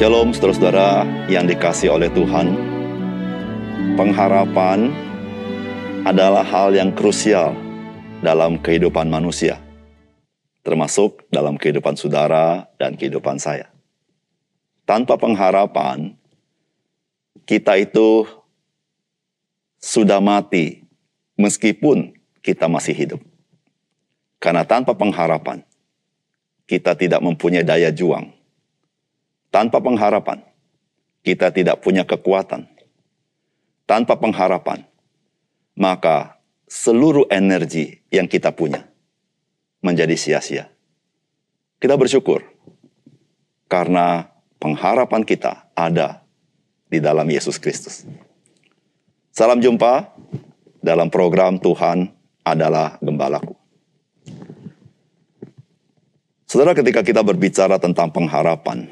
Shalom saudara-saudara yang dikasih oleh Tuhan. Pengharapan adalah hal yang krusial dalam kehidupan manusia, termasuk dalam kehidupan saudara dan kehidupan saya. Tanpa pengharapan, kita itu sudah mati meskipun kita masih hidup. Karena tanpa pengharapan, kita tidak mempunyai daya juang. Tanpa pengharapan, kita tidak punya kekuatan. Tanpa pengharapan, maka seluruh energi yang kita punya menjadi sia-sia. Kita bersyukur karena pengharapan kita ada di dalam Yesus Kristus. Salam jumpa dalam program Tuhan adalah Gembalaku. Saudara, ketika kita berbicara tentang pengharapan,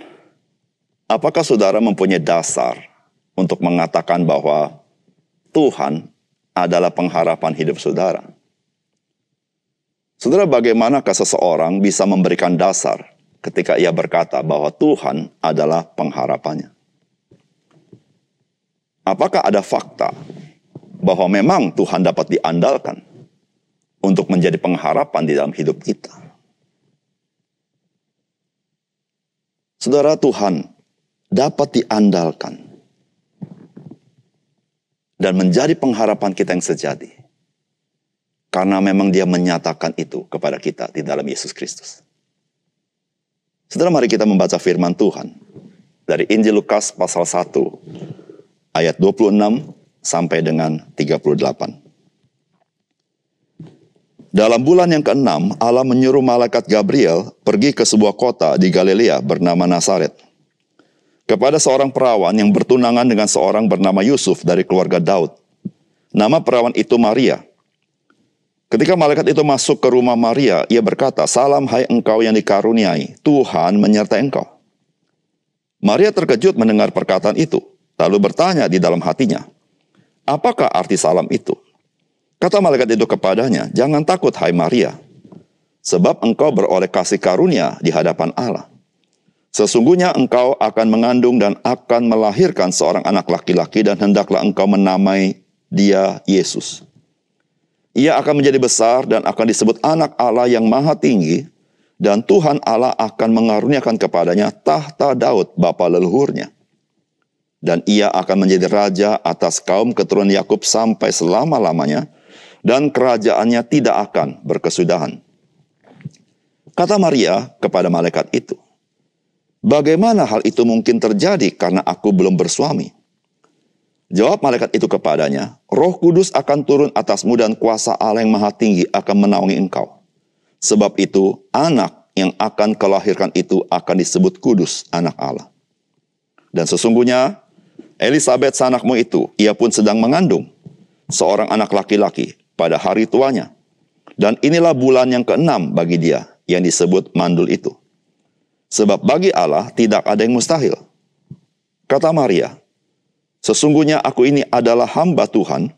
apakah saudara mempunyai dasar untuk mengatakan bahwa Tuhan adalah pengharapan hidup saudara? Saudara, bagaimanakah seseorang bisa memberikan dasar ketika ia berkata bahwa Tuhan adalah pengharapannya? Apakah ada fakta bahwa memang Tuhan dapat diandalkan untuk menjadi pengharapan di dalam hidup kita? Saudara Tuhan dapat diandalkan dan menjadi pengharapan kita yang sejati. Karena memang dia menyatakan itu kepada kita di dalam Yesus Kristus. Saudara mari kita membaca firman Tuhan dari Injil Lukas pasal 1 ayat 26 sampai dengan 38. Dalam bulan yang keenam, Allah menyuruh malaikat Gabriel pergi ke sebuah kota di Galilea bernama Nazaret. Kepada seorang perawan yang bertunangan dengan seorang bernama Yusuf dari keluarga Daud. Nama perawan itu Maria. Ketika malaikat itu masuk ke rumah Maria, ia berkata, Salam hai engkau yang dikaruniai, Tuhan menyertai engkau. Maria terkejut mendengar perkataan itu, lalu bertanya di dalam hatinya, Apakah arti salam itu? Kata malaikat itu kepadanya, "Jangan takut, hai Maria, sebab engkau beroleh kasih karunia di hadapan Allah. Sesungguhnya engkau akan mengandung dan akan melahirkan seorang anak laki-laki, dan hendaklah engkau menamai dia Yesus. Ia akan menjadi besar dan akan disebut Anak Allah yang Maha Tinggi, dan Tuhan Allah akan mengaruniakan kepadanya tahta Daud, bapa leluhurnya." dan ia akan menjadi raja atas kaum keturunan Yakub sampai selama-lamanya, dan kerajaannya tidak akan berkesudahan. Kata Maria kepada malaikat itu, Bagaimana hal itu mungkin terjadi karena aku belum bersuami? Jawab malaikat itu kepadanya, Roh Kudus akan turun atasmu dan kuasa Allah yang maha tinggi akan menaungi engkau. Sebab itu, anak yang akan kelahirkan itu akan disebut kudus anak Allah. Dan sesungguhnya, Elisabeth sanakmu itu, ia pun sedang mengandung seorang anak laki-laki pada hari tuanya. Dan inilah bulan yang keenam bagi dia yang disebut mandul itu. Sebab bagi Allah tidak ada yang mustahil. Kata Maria, Sesungguhnya aku ini adalah hamba Tuhan,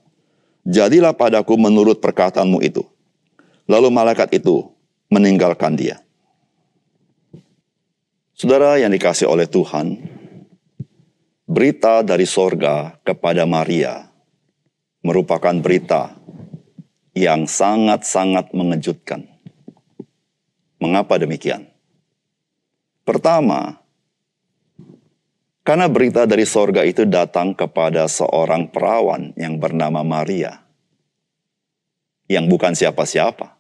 jadilah padaku menurut perkataanmu itu. Lalu malaikat itu meninggalkan dia. Saudara yang dikasih oleh Tuhan, berita dari sorga kepada Maria merupakan berita yang sangat-sangat mengejutkan. Mengapa demikian? Pertama, karena berita dari sorga itu datang kepada seorang perawan yang bernama Maria, yang bukan siapa-siapa.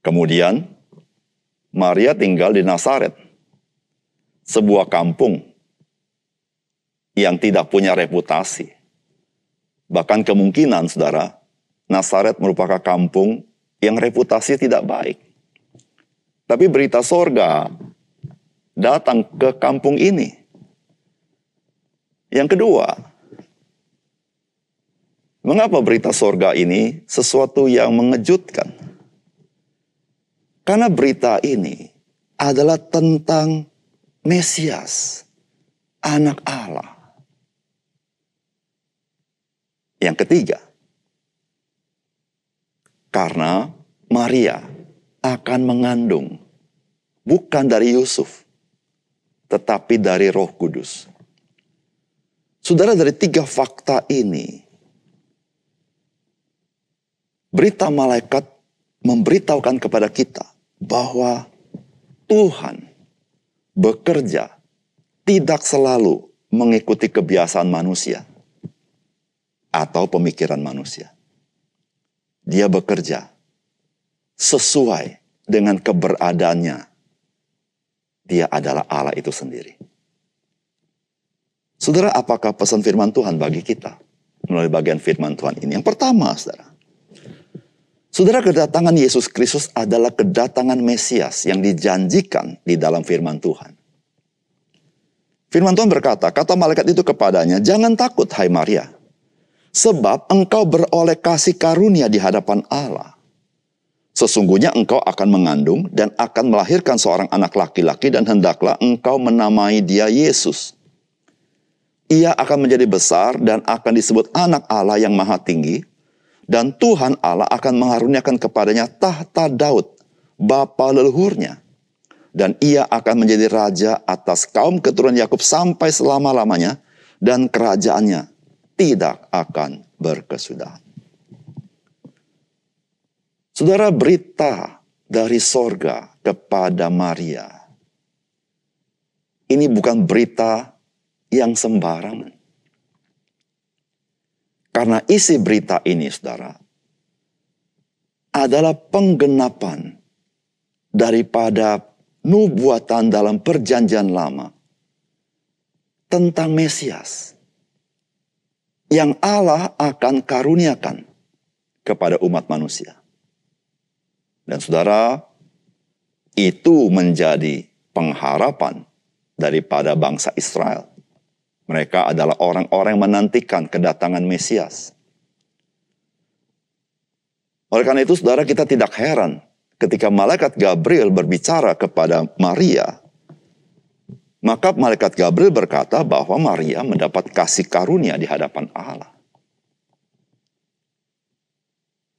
Kemudian, Maria tinggal di Nazaret, sebuah kampung yang tidak punya reputasi. Bahkan kemungkinan, saudara, Nazaret merupakan kampung yang reputasi tidak baik. Tapi berita sorga datang ke kampung ini. Yang kedua, mengapa berita sorga ini sesuatu yang mengejutkan? Karena berita ini adalah tentang Mesias, anak Allah. Yang ketiga, karena Maria akan mengandung bukan dari Yusuf, tetapi dari Roh Kudus. Saudara, dari tiga fakta ini, berita malaikat memberitahukan kepada kita bahwa Tuhan bekerja tidak selalu mengikuti kebiasaan manusia atau pemikiran manusia. Dia bekerja sesuai dengan keberadaannya dia adalah Allah itu sendiri. Saudara, apakah pesan firman Tuhan bagi kita melalui bagian firman Tuhan ini? Yang pertama, saudara. Saudara, kedatangan Yesus Kristus adalah kedatangan Mesias yang dijanjikan di dalam firman Tuhan. Firman Tuhan berkata, kata malaikat itu kepadanya, Jangan takut, hai Maria. Sebab engkau beroleh kasih karunia di hadapan Allah. Sesungguhnya engkau akan mengandung dan akan melahirkan seorang anak laki-laki dan hendaklah engkau menamai dia Yesus. Ia akan menjadi besar dan akan disebut anak Allah yang maha tinggi. Dan Tuhan Allah akan mengaruniakan kepadanya tahta Daud, bapa leluhurnya. Dan ia akan menjadi raja atas kaum keturunan Yakub sampai selama-lamanya. Dan kerajaannya tidak akan berkesudahan. Saudara berita dari sorga kepada Maria. Ini bukan berita yang sembarangan. Karena isi berita ini, saudara, adalah penggenapan daripada nubuatan dalam perjanjian lama tentang Mesias yang Allah akan karuniakan kepada umat manusia. Dan saudara, itu menjadi pengharapan daripada bangsa Israel. Mereka adalah orang-orang yang menantikan kedatangan Mesias. Oleh karena itu, saudara, kita tidak heran ketika malaikat Gabriel berbicara kepada Maria. Maka malaikat Gabriel berkata bahwa Maria mendapat kasih karunia di hadapan Allah.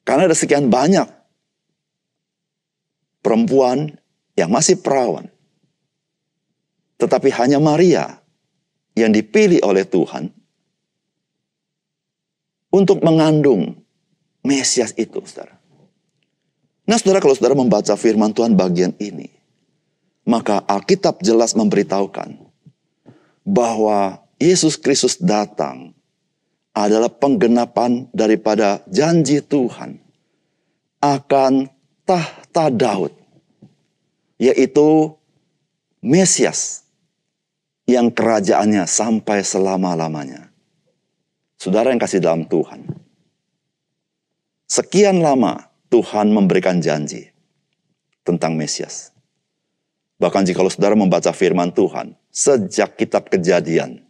Karena ada sekian banyak perempuan yang masih perawan. Tetapi hanya Maria yang dipilih oleh Tuhan untuk mengandung Mesias itu, saudara. Nah, saudara, kalau saudara membaca firman Tuhan bagian ini, maka Alkitab jelas memberitahukan bahwa Yesus Kristus datang adalah penggenapan daripada janji Tuhan akan tahta Daud, yaitu Mesias yang kerajaannya sampai selama-lamanya. Saudara yang kasih dalam Tuhan. Sekian lama Tuhan memberikan janji tentang Mesias. Bahkan jika saudara membaca firman Tuhan, sejak kitab kejadian,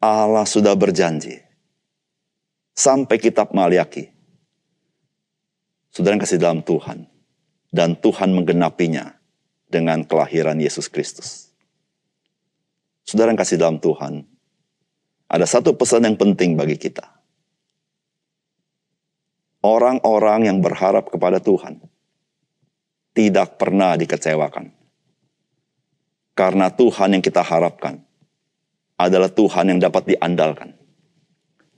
Allah sudah berjanji. Sampai kitab Maliaki, Saudara yang kasih dalam Tuhan. Dan Tuhan menggenapinya dengan kelahiran Yesus Kristus. Saudara yang kasih dalam Tuhan. Ada satu pesan yang penting bagi kita. Orang-orang yang berharap kepada Tuhan tidak pernah dikecewakan. Karena Tuhan yang kita harapkan adalah Tuhan yang dapat diandalkan.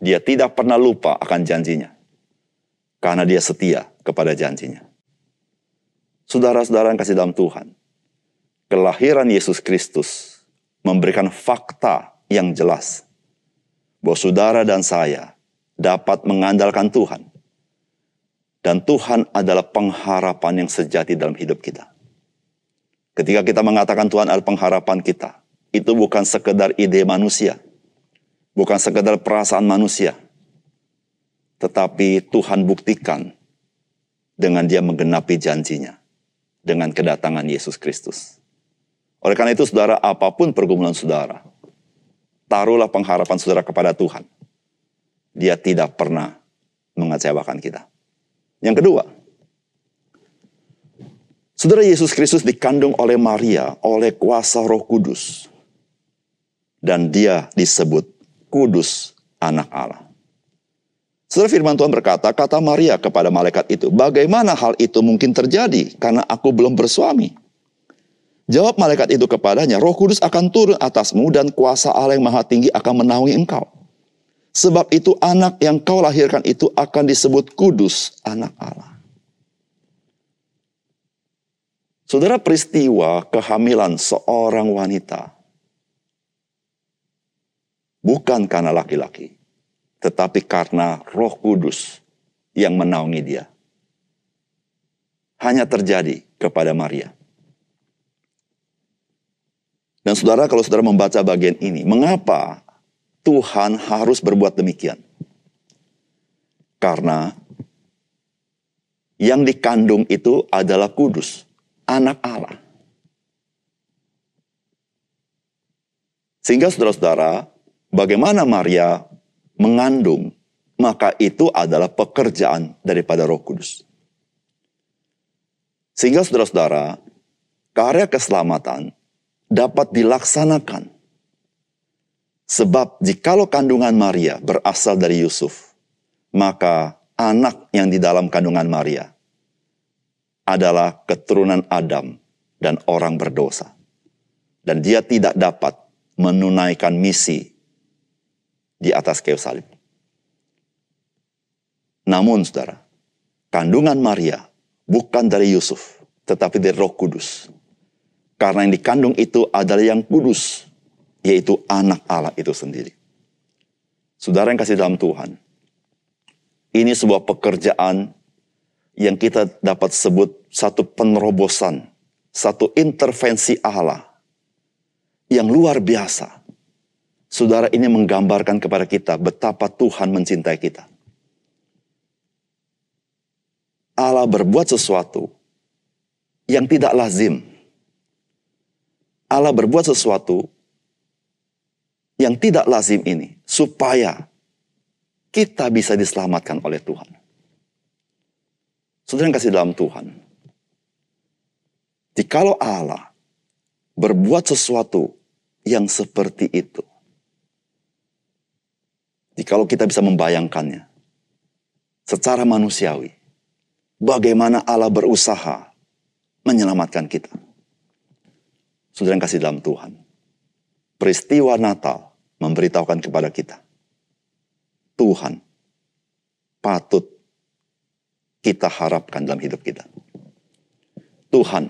Dia tidak pernah lupa akan janjinya. Karena dia setia kepada janjinya. Saudara-saudara yang kasih dalam Tuhan, kelahiran Yesus Kristus memberikan fakta yang jelas bahwa saudara dan saya dapat mengandalkan Tuhan. Dan Tuhan adalah pengharapan yang sejati dalam hidup kita. Ketika kita mengatakan Tuhan adalah pengharapan kita, itu bukan sekedar ide manusia, bukan sekedar perasaan manusia, tetapi Tuhan buktikan dengan dia menggenapi janjinya dengan kedatangan Yesus Kristus. Oleh karena itu saudara, apa pun pergumulan saudara, taruhlah pengharapan saudara kepada Tuhan. Dia tidak pernah mengecewakan kita. Yang kedua, Saudara Yesus Kristus dikandung oleh Maria oleh kuasa Roh Kudus. Dan dia disebut Kudus anak Allah. Setelah firman Tuhan berkata, kata Maria kepada malaikat itu, bagaimana hal itu mungkin terjadi karena aku belum bersuami? Jawab malaikat itu kepadanya, Roh Kudus akan turun atasmu dan kuasa Allah yang Maha Tinggi akan menaungi engkau. Sebab itu anak yang kau lahirkan itu akan disebut kudus anak Allah. Saudara peristiwa kehamilan seorang wanita bukan karena laki-laki, tetapi karena Roh Kudus yang menaungi dia. Hanya terjadi kepada Maria. Dan saudara, kalau saudara membaca bagian ini, mengapa Tuhan harus berbuat demikian? Karena yang dikandung itu adalah kudus, anak Allah. Sehingga saudara-saudara, bagaimana Maria mengandung, maka itu adalah pekerjaan daripada Roh Kudus. Sehingga saudara-saudara, karya keselamatan dapat dilaksanakan. Sebab jikalau kandungan Maria berasal dari Yusuf, maka anak yang di dalam kandungan Maria adalah keturunan Adam dan orang berdosa. Dan dia tidak dapat menunaikan misi di atas kayu salib. Namun saudara, kandungan Maria bukan dari Yusuf, tetapi dari roh kudus. Karena yang dikandung itu adalah yang kudus, yaitu anak Allah itu sendiri. Saudara yang kasih dalam Tuhan, ini sebuah pekerjaan yang kita dapat sebut satu penerobosan, satu intervensi Allah yang luar biasa. Saudara ini menggambarkan kepada kita betapa Tuhan mencintai kita. Allah berbuat sesuatu yang tidak lazim Allah berbuat sesuatu yang tidak lazim ini supaya kita bisa diselamatkan oleh Tuhan. Saudara yang kasih dalam Tuhan. Jikalau Allah berbuat sesuatu yang seperti itu. Jikalau kita bisa membayangkannya secara manusiawi. Bagaimana Allah berusaha menyelamatkan kita. Saudara yang kasih dalam Tuhan. Peristiwa Natal memberitahukan kepada kita. Tuhan patut kita harapkan dalam hidup kita. Tuhan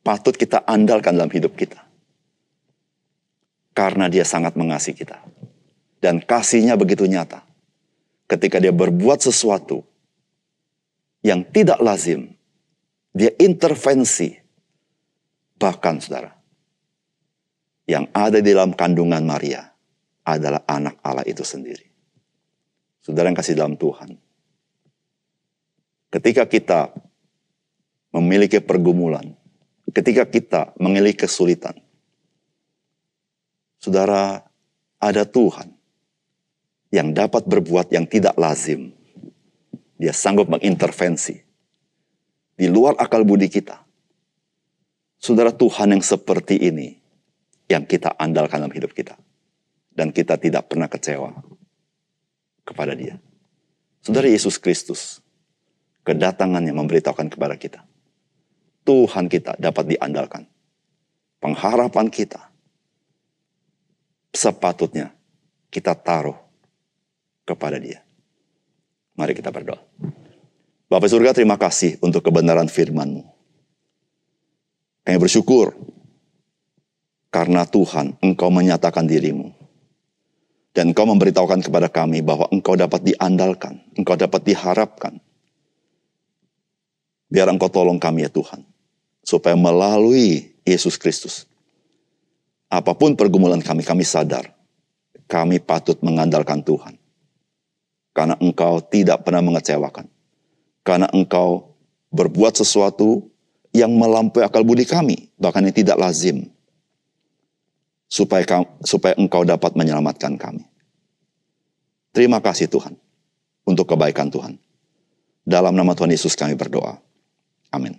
patut kita andalkan dalam hidup kita. Karena dia sangat mengasihi kita. Dan kasihnya begitu nyata. Ketika dia berbuat sesuatu yang tidak lazim, dia intervensi Bahkan saudara, yang ada di dalam kandungan Maria adalah anak Allah itu sendiri. Saudara yang kasih dalam Tuhan. Ketika kita memiliki pergumulan, ketika kita memiliki kesulitan, saudara ada Tuhan yang dapat berbuat yang tidak lazim. Dia sanggup mengintervensi di luar akal budi kita Saudara Tuhan yang seperti ini yang kita andalkan dalam hidup kita. Dan kita tidak pernah kecewa kepada dia. Saudara Yesus Kristus, kedatangannya memberitahukan kepada kita. Tuhan kita dapat diandalkan. Pengharapan kita sepatutnya kita taruh kepada dia. Mari kita berdoa. Bapak surga terima kasih untuk kebenaran firman-Mu. Kami bersyukur karena Tuhan engkau menyatakan dirimu. Dan engkau memberitahukan kepada kami bahwa engkau dapat diandalkan, engkau dapat diharapkan. Biar engkau tolong kami ya Tuhan. Supaya melalui Yesus Kristus. Apa pun pergumulan kami, kami sadar. Kami patut mengandalkan Tuhan. Karena engkau tidak pernah mengecewakan. Karena engkau berbuat sesuatu yang melampaui akal budi kami, bahkan yang tidak lazim. Supaya, supaya engkau dapat menyelamatkan kami. Terima kasih Tuhan untuk kebaikan Tuhan. Dalam nama Tuhan Yesus kami berdoa. Amin.